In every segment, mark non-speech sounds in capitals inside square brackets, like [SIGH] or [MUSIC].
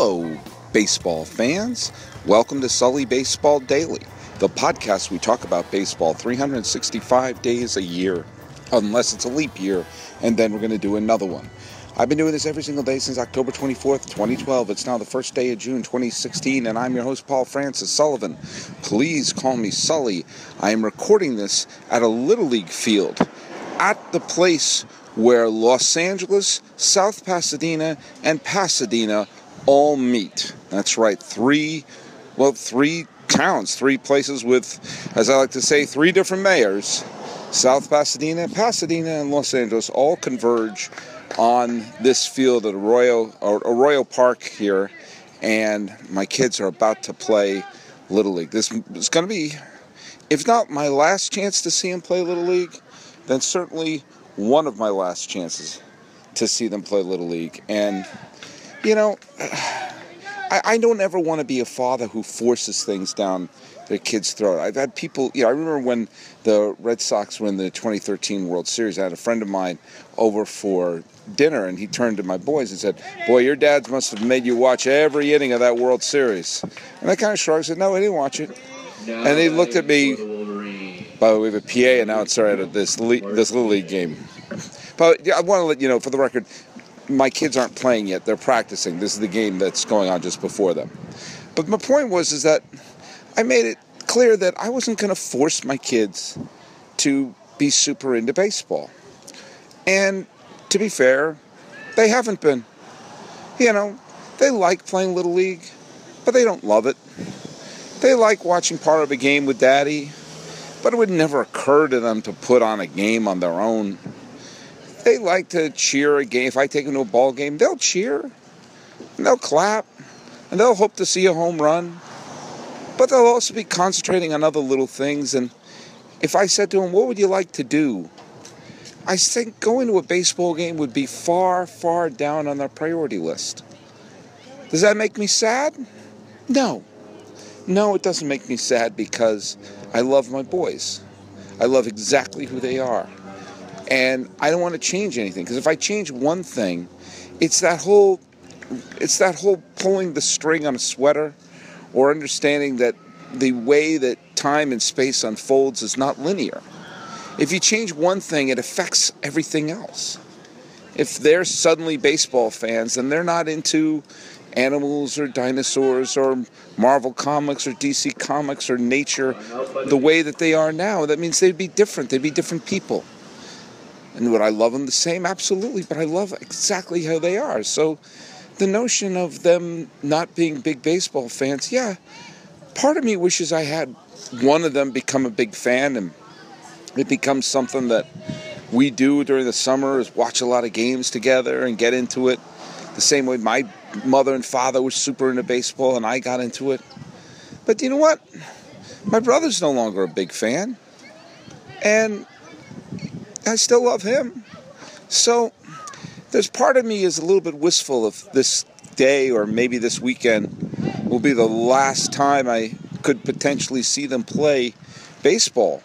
Hello, baseball fans. Welcome to Sully Baseball Daily, the podcast we talk about baseball 365 days a year, unless it's a leap year, and then we're going to do another one. I've been doing this every single day since October 24th, 2012. It's now the first day of June 2016, and I'm your host, Paul Francis Sullivan. Please call me Sully. I am recording this at a Little League field at the place where Los Angeles, South Pasadena, and Pasadena all meet. That's right, three, well, three towns, three places with, as I like to say, three different mayors. South Pasadena, Pasadena, and Los Angeles all converge on this field at Arroyo, Arroyo Park here, and my kids are about to play Little League. This is going to be, if not my last chance to see them play Little League, then certainly one of my last chances to see them play Little League. And you know, [SIGHS] I, I don't ever want to be a father who forces things down their kid's throat. I've had people, you know, I remember when the Red Sox in the 2013 World Series, I had a friend of mine over for dinner, and he turned to my boys and said, Boy, your dads must have made you watch every inning of that World Series. And I kind of shrugged and said, No, I didn't watch it. And they looked at me, by the way, the PA announcer at this, this Little League game. But I want to let you know, for the record, my kids aren't playing yet; they're practicing. This is the game that's going on just before them. But my point was is that I made it clear that I wasn't going to force my kids to be super into baseball. And to be fair, they haven't been. You know, they like playing Little League, but they don't love it. They like watching part of a game with daddy, but it would never occur to them to put on a game on their own they like to cheer a game. If I take them to a ball game, they'll cheer, and they'll clap, and they'll hope to see a home run. But they'll also be concentrating on other little things. And if I said to them, What would you like to do? I think going to a baseball game would be far, far down on their priority list. Does that make me sad? No. No, it doesn't make me sad because I love my boys. I love exactly who they are. And I don't want to change anything because if I change one thing, it's that whole it's that whole pulling the string on a sweater or understanding that the way that time and space unfolds is not linear. If you change one thing, it affects everything else. If they're suddenly baseball fans and they're not into animals or dinosaurs or Marvel comics or DC comics or nature the way that they are now, that means they'd be different. They'd be different people. And would I love them the same? Absolutely, but I love exactly how they are. So the notion of them not being big baseball fans, yeah, part of me wishes I had one of them become a big fan and it becomes something that we do during the summer is watch a lot of games together and get into it the same way my mother and father were super into baseball and I got into it. But you know what? My brother's no longer a big fan. And I still love him. So there's part of me is a little bit wistful of this day or maybe this weekend will be the last time I could potentially see them play baseball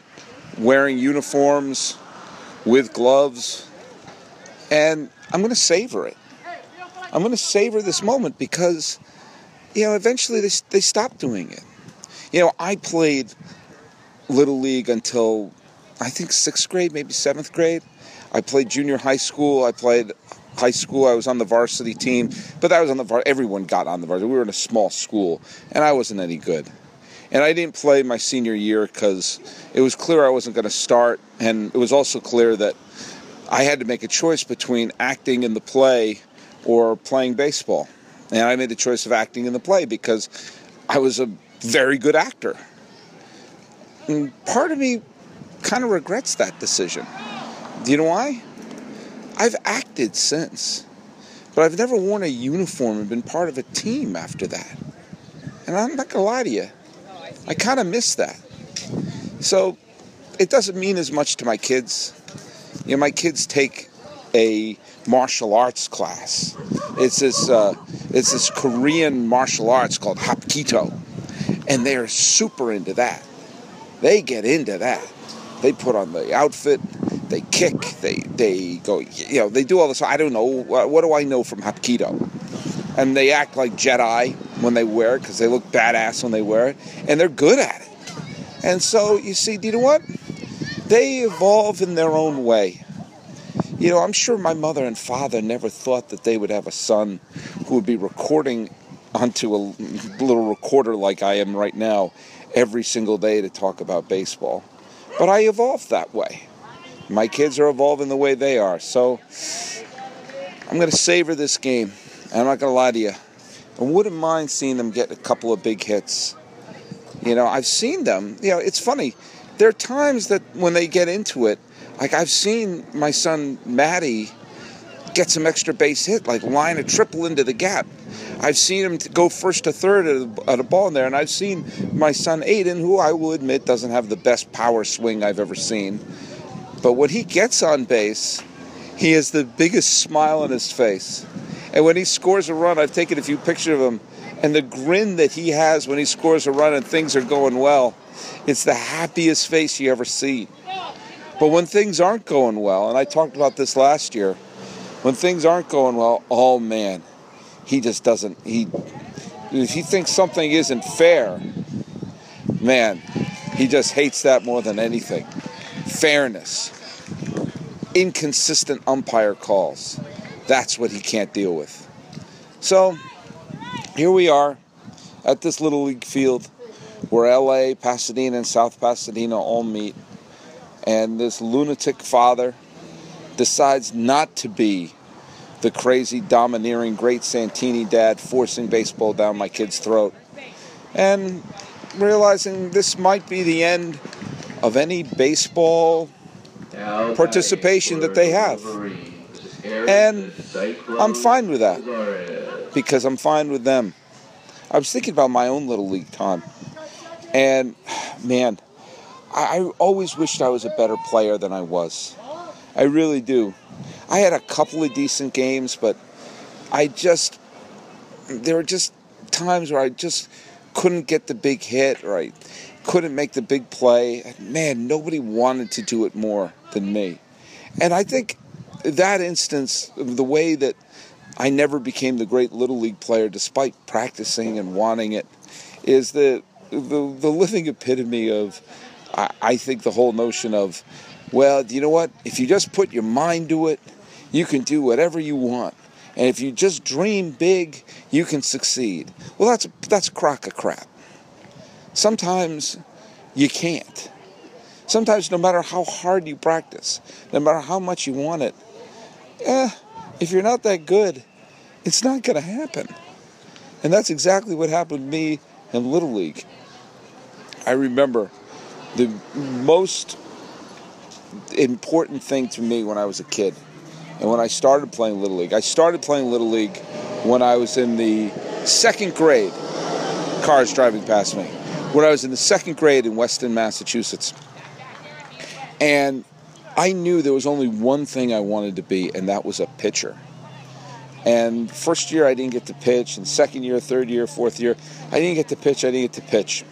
wearing uniforms with gloves and I'm going to savor it. I'm going to savor this moment because you know eventually they they stop doing it. You know, I played little league until I think sixth grade, maybe seventh grade. I played junior high school. I played high school. I was on the varsity team, but I was on the var. Everyone got on the varsity. We were in a small school, and I wasn't any good. And I didn't play my senior year because it was clear I wasn't going to start, and it was also clear that I had to make a choice between acting in the play or playing baseball. And I made the choice of acting in the play because I was a very good actor. And part of me kind of regrets that decision. Do you know why? I've acted since, but I've never worn a uniform and been part of a team after that. And I'm not gonna lie to you, I kind of miss that. So it doesn't mean as much to my kids. You know, my kids take a martial arts class. It's this uh, it's this Korean martial arts called Hapkido, and they're super into that. They get into that. They put on the outfit, they kick, they they go, you know, they do all this. I don't know what, what do I know from Hapkido, and they act like Jedi when they wear it because they look badass when they wear it, and they're good at it. And so you see, do you know what? They evolve in their own way. You know, I'm sure my mother and father never thought that they would have a son who would be recording onto a little recorder like I am right now every single day to talk about baseball. But I evolved that way. My kids are evolving the way they are. So I'm going to savor this game. I'm not going to lie to you. I wouldn't mind seeing them get a couple of big hits. You know, I've seen them. You know, it's funny. There are times that when they get into it, like I've seen my son Maddie get some extra base hit, like line a triple into the gap. I've seen him go first to third at a, ball in there, and I've seen my son Aiden, who I will admit doesn't have the best power swing I've ever seen. But when he gets on base, he has the biggest smile on his face. And when he scores a run, I've taken a few pictures of him, and the grin that he has when he scores a run and things are going well, it's the happiest face you ever see. But when things aren't going well, and I talked about this last year, when things aren't going well, oh man, he just doesn't. He if he thinks something isn't fair, man, he just hates that more than anything. Fairness, inconsistent umpire calls. That's what he can't deal with. So here we are at this little league field where LA, Pasadena, and South Pasadena all meet. And this lunatic father decides not to be the crazy, domineering, great Santini dad forcing baseball down my kid's throat. And realizing this might be the end of any baseball participation that they have. And I'm fine with that because I'm fine with them. I was thinking about my own little league time. And [SIGHS] man, I always wished I was a better player than I was. I really do. I had a couple of decent games, but I just there were just times where I just couldn't get the big hit or I couldn't make the big play. Man, nobody wanted to do it more than me. And I think that instance, the way that I never became the great little league player despite practicing and wanting it, is the the, the living epitome of I, I think the whole notion of well, you know what? If you just put your mind to it, you can do whatever you want. And if you just dream big, you can succeed. Well, that's that's a crock of crap. Sometimes you can't. Sometimes, no matter how hard you practice, no matter how much you want it, eh, if you're not that good, it's not going to happen. And that's exactly what happened to me in Little League. I remember the most important thing to me when I was a kid. And when I started playing Little League, I started playing Little League when I was in the second grade. Cars driving past me. When I was in the second grade in Weston, Massachusetts. And I knew there was only one thing I wanted to be, and that was a pitcher. And first year I didn't get to pitch, and second year, third year, fourth year, I didn't get to pitch, I didn't get to pitch.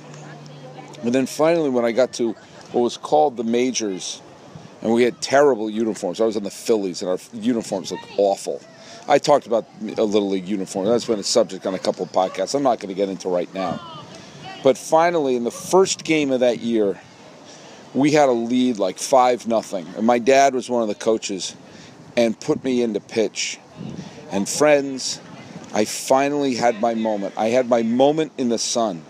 But then finally, when I got to what was called the majors, and we had terrible uniforms. I was on the Phillies, and our uniforms looked awful. I talked about a little league uniform. That's been a subject on a couple of podcasts. I'm not going to get into right now. But finally, in the first game of that year, we had a lead like five nothing, and my dad was one of the coaches, and put me into pitch. And friends, I finally had my moment. I had my moment in the sun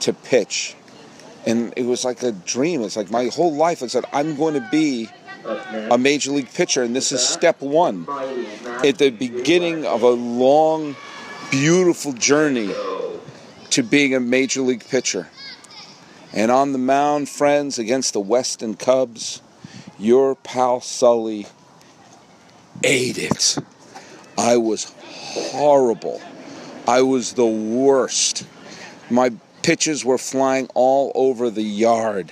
to pitch and it was like a dream. It's like my whole life. I said I'm going to be a major league pitcher, and this is step one at the beginning of a long, beautiful journey to being a major league pitcher. And on the mound, friends, against the Weston Cubs, your pal Sully ate it. I was horrible. I was the worst. My pitches were flying all over the yard.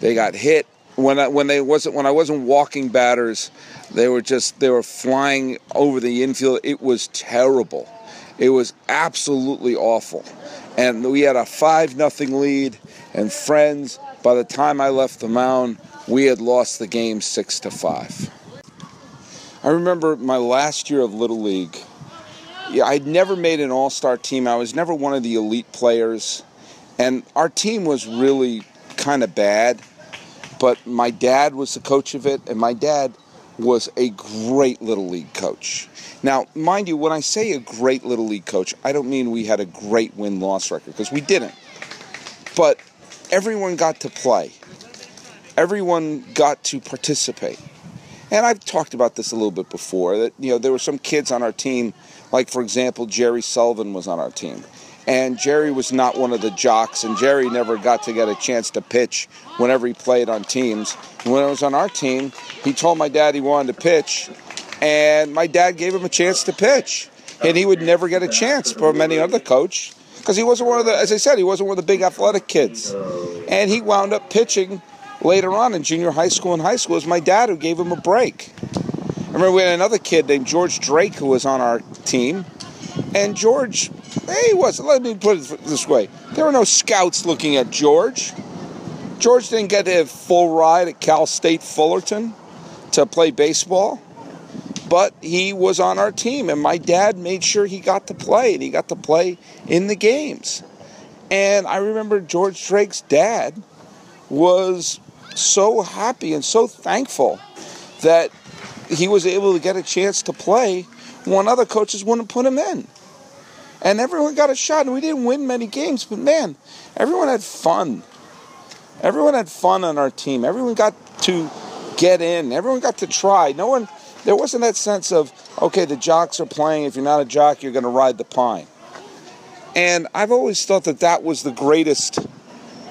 They got hit when I, when they wasn't when I wasn't walking batters. They were just they were flying over the infield. It was terrible. It was absolutely awful. And we had a five nothing lead. And friends, by the time I left the mound, we had lost the game six to five. I remember my last year of Little League yeah, I'd never made an all star team. I was never one of the elite players. And our team was really kind of bad. But my dad was the coach of it, and my dad was a great little league coach. Now, mind you, when I say a great little league coach, I don't mean we had a great win loss record, because we didn't. But everyone got to play, everyone got to participate. And I've talked about this a little bit before that, you know, there were some kids on our team, like, for example, Jerry Sullivan was on our team. And Jerry was not one of the jocks, and Jerry never got to get a chance to pitch whenever he played on teams. When I was on our team, he told my dad he wanted to pitch, and my dad gave him a chance to pitch. And he would never get a chance from any other coach because he wasn't one of the, as I said, he wasn't one of the big athletic kids. And he wound up pitching later on in junior high school and high school. It was my dad who gave him a break. I remember we had another kid named George Drake who was on our team. And George, he was, let me put it this way there were no scouts looking at George. George didn't get a full ride at Cal State Fullerton to play baseball, but he was on our team, and my dad made sure he got to play, and he got to play in the games. And I remember George Drake's dad was so happy and so thankful that he was able to get a chance to play when other coaches wouldn't put him in. And everyone got a shot, and we didn't win many games, but man, everyone had fun. Everyone had fun on our team. Everyone got to get in. Everyone got to try. No one, there wasn't that sense of, okay, the jocks are playing. If you're not a jock, you're going to ride the pine. And I've always thought that that was the greatest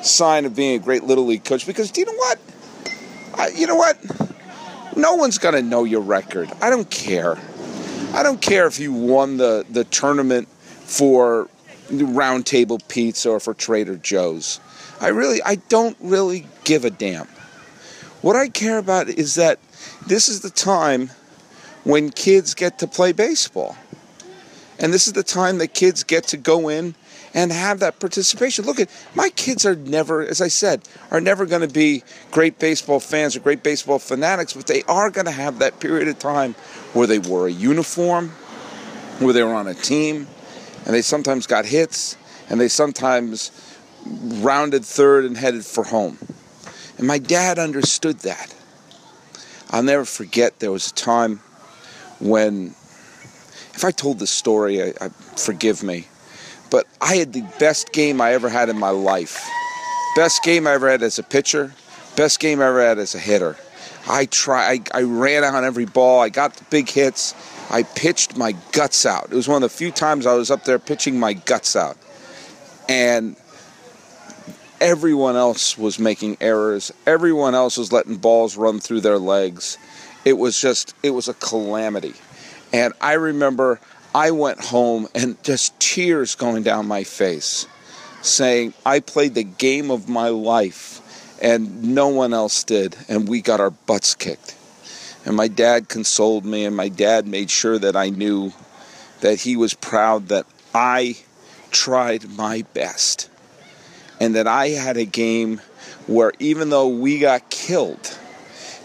sign of being a great little league coach because do you know what? I, you know what? No one's going to know your record. I don't care. I don't care if you won the, the tournament for Round Table Pizza or for Trader Joe's. I really, I don't really give a damn. What I care about is that this is the time when kids get to play baseball. And this is the time that kids get to go in and have that participation. Look at my kids are never, as I said, are never going to be great baseball fans or great baseball fanatics, but they are going to have that period of time where they wore a uniform, where they were on a team, and they sometimes got hits, and they sometimes rounded third and headed for home. And my dad understood that. I'll never forget there was a time when, if I told this story, I, I forgive me but I had the best game I ever had in my life. Best game I ever had as a pitcher. Best game I ever had as a hitter. I try. I, I ran on every ball. I got the big hits. I pitched my guts out. It was one of the few times I was up there pitching my guts out, and everyone else was making errors. Everyone else was letting balls run through their legs. It was just. It was a calamity. And I remember I went home and just tears going down my face, saying, I played the game of my life and no one else did, and we got our butts kicked. And my dad consoled me, and my dad made sure that I knew that he was proud that I tried my best and that I had a game where even though we got killed,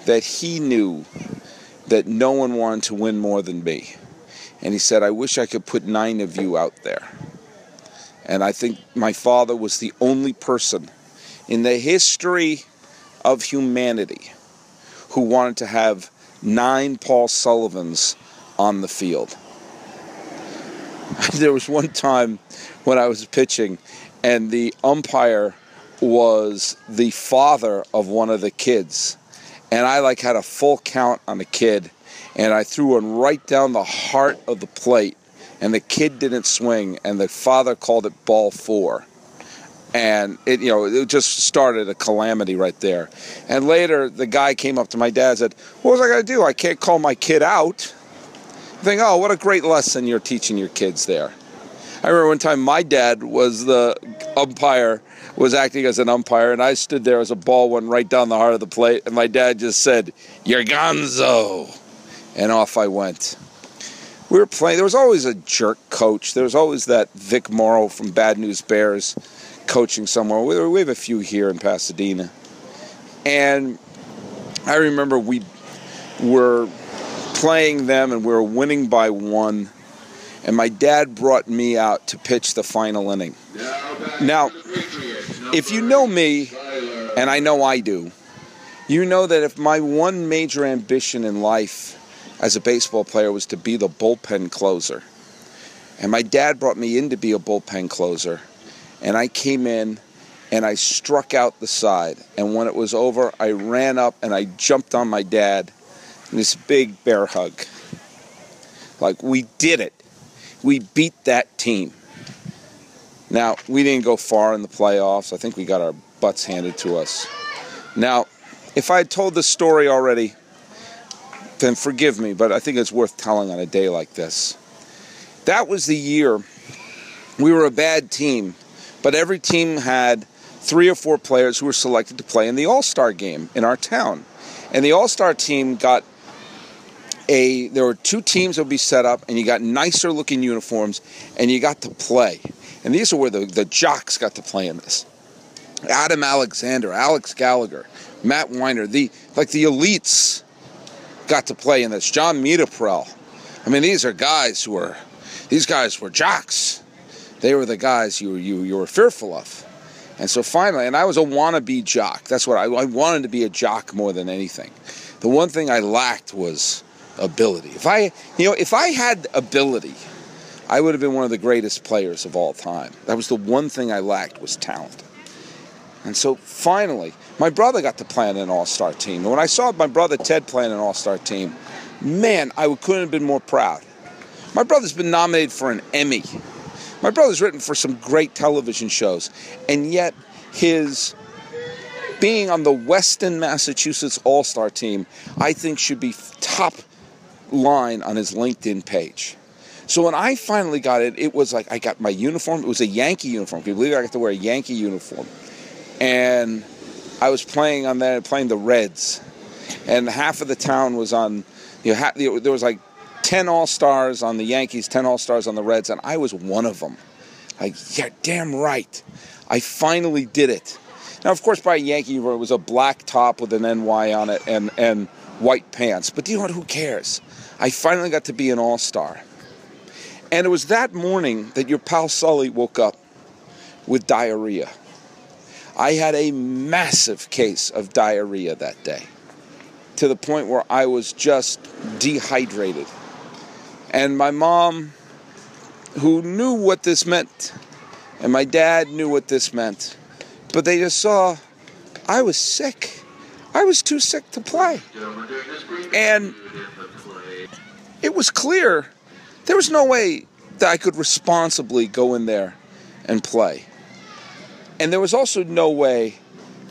that he knew that no one wanted to win more than me. And he said, I wish I could put nine of you out there. And I think my father was the only person in the history of humanity who wanted to have nine Paul Sullivans on the field. [LAUGHS] there was one time when I was pitching, and the umpire was the father of one of the kids. And I like had a full count on the kid and I threw one right down the heart of the plate, and the kid didn't swing, and the father called it ball four. And it, you know, it just started a calamity right there. And later, the guy came up to my dad and said, "What was I going to do? I can't call my kid out." I think, "Oh, what a great lesson you're teaching your kids there." I remember one time my dad was the umpire, was acting as an umpire, and I stood there as a ball went right down the heart of the plate, and my dad just said, "You're gonzo." And off I went. We were playing. There was always a jerk coach. There was always that Vic Morrow from Bad News Bears coaching somewhere. We have a few here in Pasadena, and I remember we were playing them and we were winning by one, and my dad brought me out to pitch the final inning. Now, if you know me, and I know I do, you know that if my one major ambition in life as a baseball player was to be the bullpen closer, and my dad brought me in to be a bullpen closer, and I came in and I struck out the side. And when it was over, I ran up and I jumped on my dad in this big bear hug. Like, we did it. We beat that team. Now, we didn't go far in the playoffs. I think we got our butts handed to us. Now, if I had told this story already, then forgive me, but I think it's worth telling on a day like this. That was the year we were a bad team, but every team had three or four players who were selected to play in the All Star game in our town. And the All Star team got a, there were two teams that would be set up, and you got nicer looking uniforms, and you got to play. And these are where the, the jocks got to play in this. Adam Alexander, Alex Gallagher, Matt Weiner, the like the elites got to play in this. John Meterprell. I mean, these are guys who were, these guys were jocks. They were the guys you, you, you were fearful of. And so finally, and I was a wannabe jock. That's what I, I wanted to be a jock more than anything. The one thing I lacked was ability. If I, you know, if I had ability, I would have been one of the greatest players of all time. That was the one thing I lacked was talent. And so finally, my brother got to play on an all-star team. And when I saw my brother Ted playing an all-star team, man, I couldn't have been more proud. My brother's been nominated for an Emmy. My brother's written for some great television shows, and yet his being on the Weston, Massachusetts All Star team, I think should be top line on his LinkedIn page. So when I finally got it, it was like I got my uniform. It was a Yankee uniform. Can you believe it? I got to wear a Yankee uniform, and I was playing on that, playing the Reds, and half of the town was on. You know, there was like 10 All Stars on the Yankees, 10 All Stars on the Reds, and I was one of them. Like, yeah, damn right. I finally did it. Now, of course, by Yankee, it was a black top with an NY on it and, and white pants. But do you know what? Who cares? I finally got to be an All Star. And it was that morning that your pal Sully woke up with diarrhea. I had a massive case of diarrhea that day to the point where I was just dehydrated. And my mom, who knew what this meant, and my dad knew what this meant, but they just saw I was sick. I was too sick to play. And it was clear there was no way that I could responsibly go in there and play. And there was also no way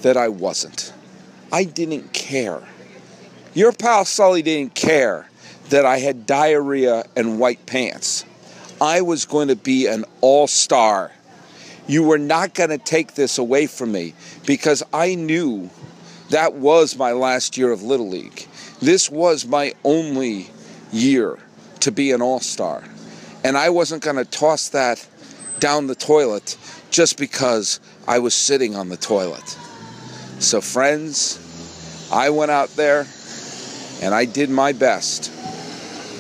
that I wasn't. I didn't care. Your pal Sully didn't care that I had diarrhea and white pants. I was going to be an all star. You were not going to take this away from me because I knew that was my last year of Little League. This was my only year to be an all star. And I wasn't going to toss that down the toilet just because I was sitting on the toilet. So, friends, I went out there and I did my best.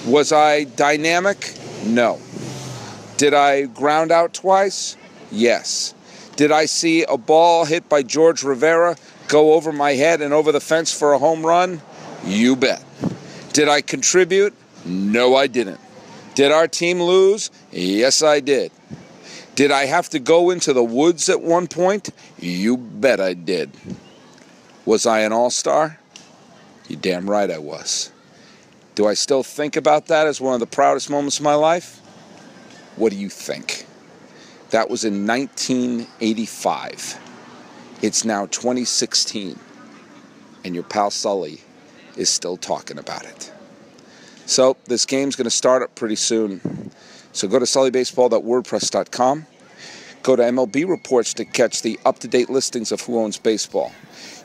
Was I dynamic? No. Did I ground out twice? Yes. Did I see a ball hit by George Rivera go over my head and over the fence for a home run? You bet. Did I contribute? No, I didn't. Did our team lose? Yes, I did. Did I have to go into the woods at one point? You bet I did. Was I an all star? You damn right I was. Do I still think about that as one of the proudest moments of my life? What do you think? That was in 1985. It's now 2016, and your pal Sully is still talking about it. So, this game's going to start up pretty soon. So, go to sullybaseball.wordpress.com. Go to MLB Reports to catch the up to date listings of who owns baseball.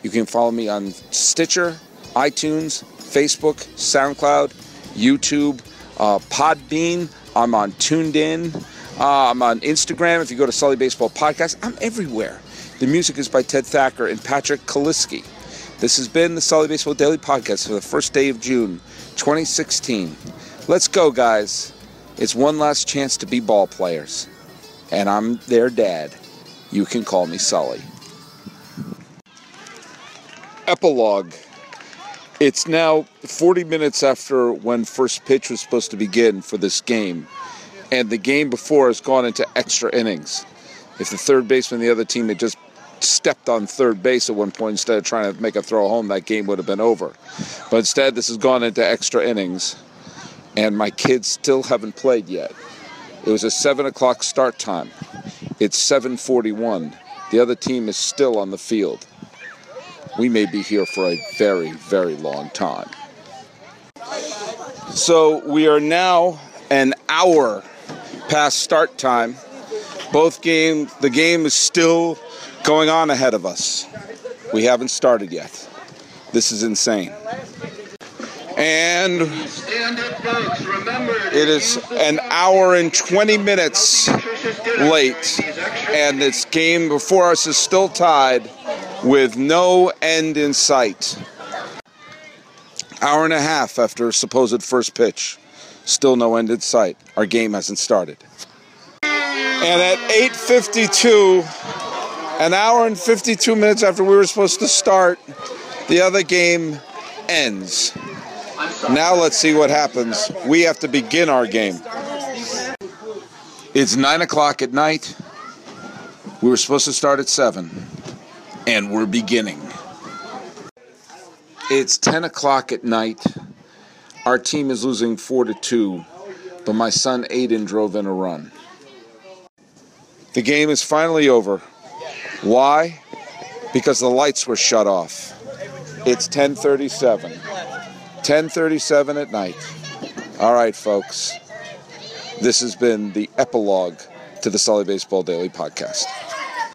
You can follow me on Stitcher, iTunes, Facebook, SoundCloud, YouTube, uh, Podbean. I'm on TuneIn. Uh, I'm on Instagram. If you go to Sully Baseball Podcast, I'm everywhere. The music is by Ted Thacker and Patrick Kaliski. This has been the Sully Baseball Daily Podcast for the first day of June 2016. Let's go, guys. It's one last chance to be ball players. And I'm their dad. You can call me Sully. Epilogue. It's now 40 minutes after when first pitch was supposed to begin for this game, and the game before has gone into extra innings. If the third baseman of the other team had just stepped on third base at one point instead of trying to make a throw home, that game would have been over. But instead, this has gone into extra innings, and my kids still haven't played yet. It was a seven o'clock start time. It's 7:41. The other team is still on the field. We may be here for a very, very long time. So we are now an hour past start time. Both games, the game is still going on ahead of us. We haven't started yet. This is insane. And it is an hour and 20 minutes late, and this game before us is still tied with no end in sight. Hour and a half after supposed first pitch, still no end in sight. Our game hasn't started. And at 8:52, an hour and 52 minutes after we were supposed to start, the other game ends. Now let's see what happens. We have to begin our game. It's 9 o'clock at night. We were supposed to start at 7, and we're beginning. It's 10 o'clock at night. Our team is losing 4 to 2, but my son Aiden drove in a run. The game is finally over. Why? Because the lights were shut off. It's 1037. 1037 at night. All right, folks. This has been the epilogue to the Sully Baseball Daily podcast.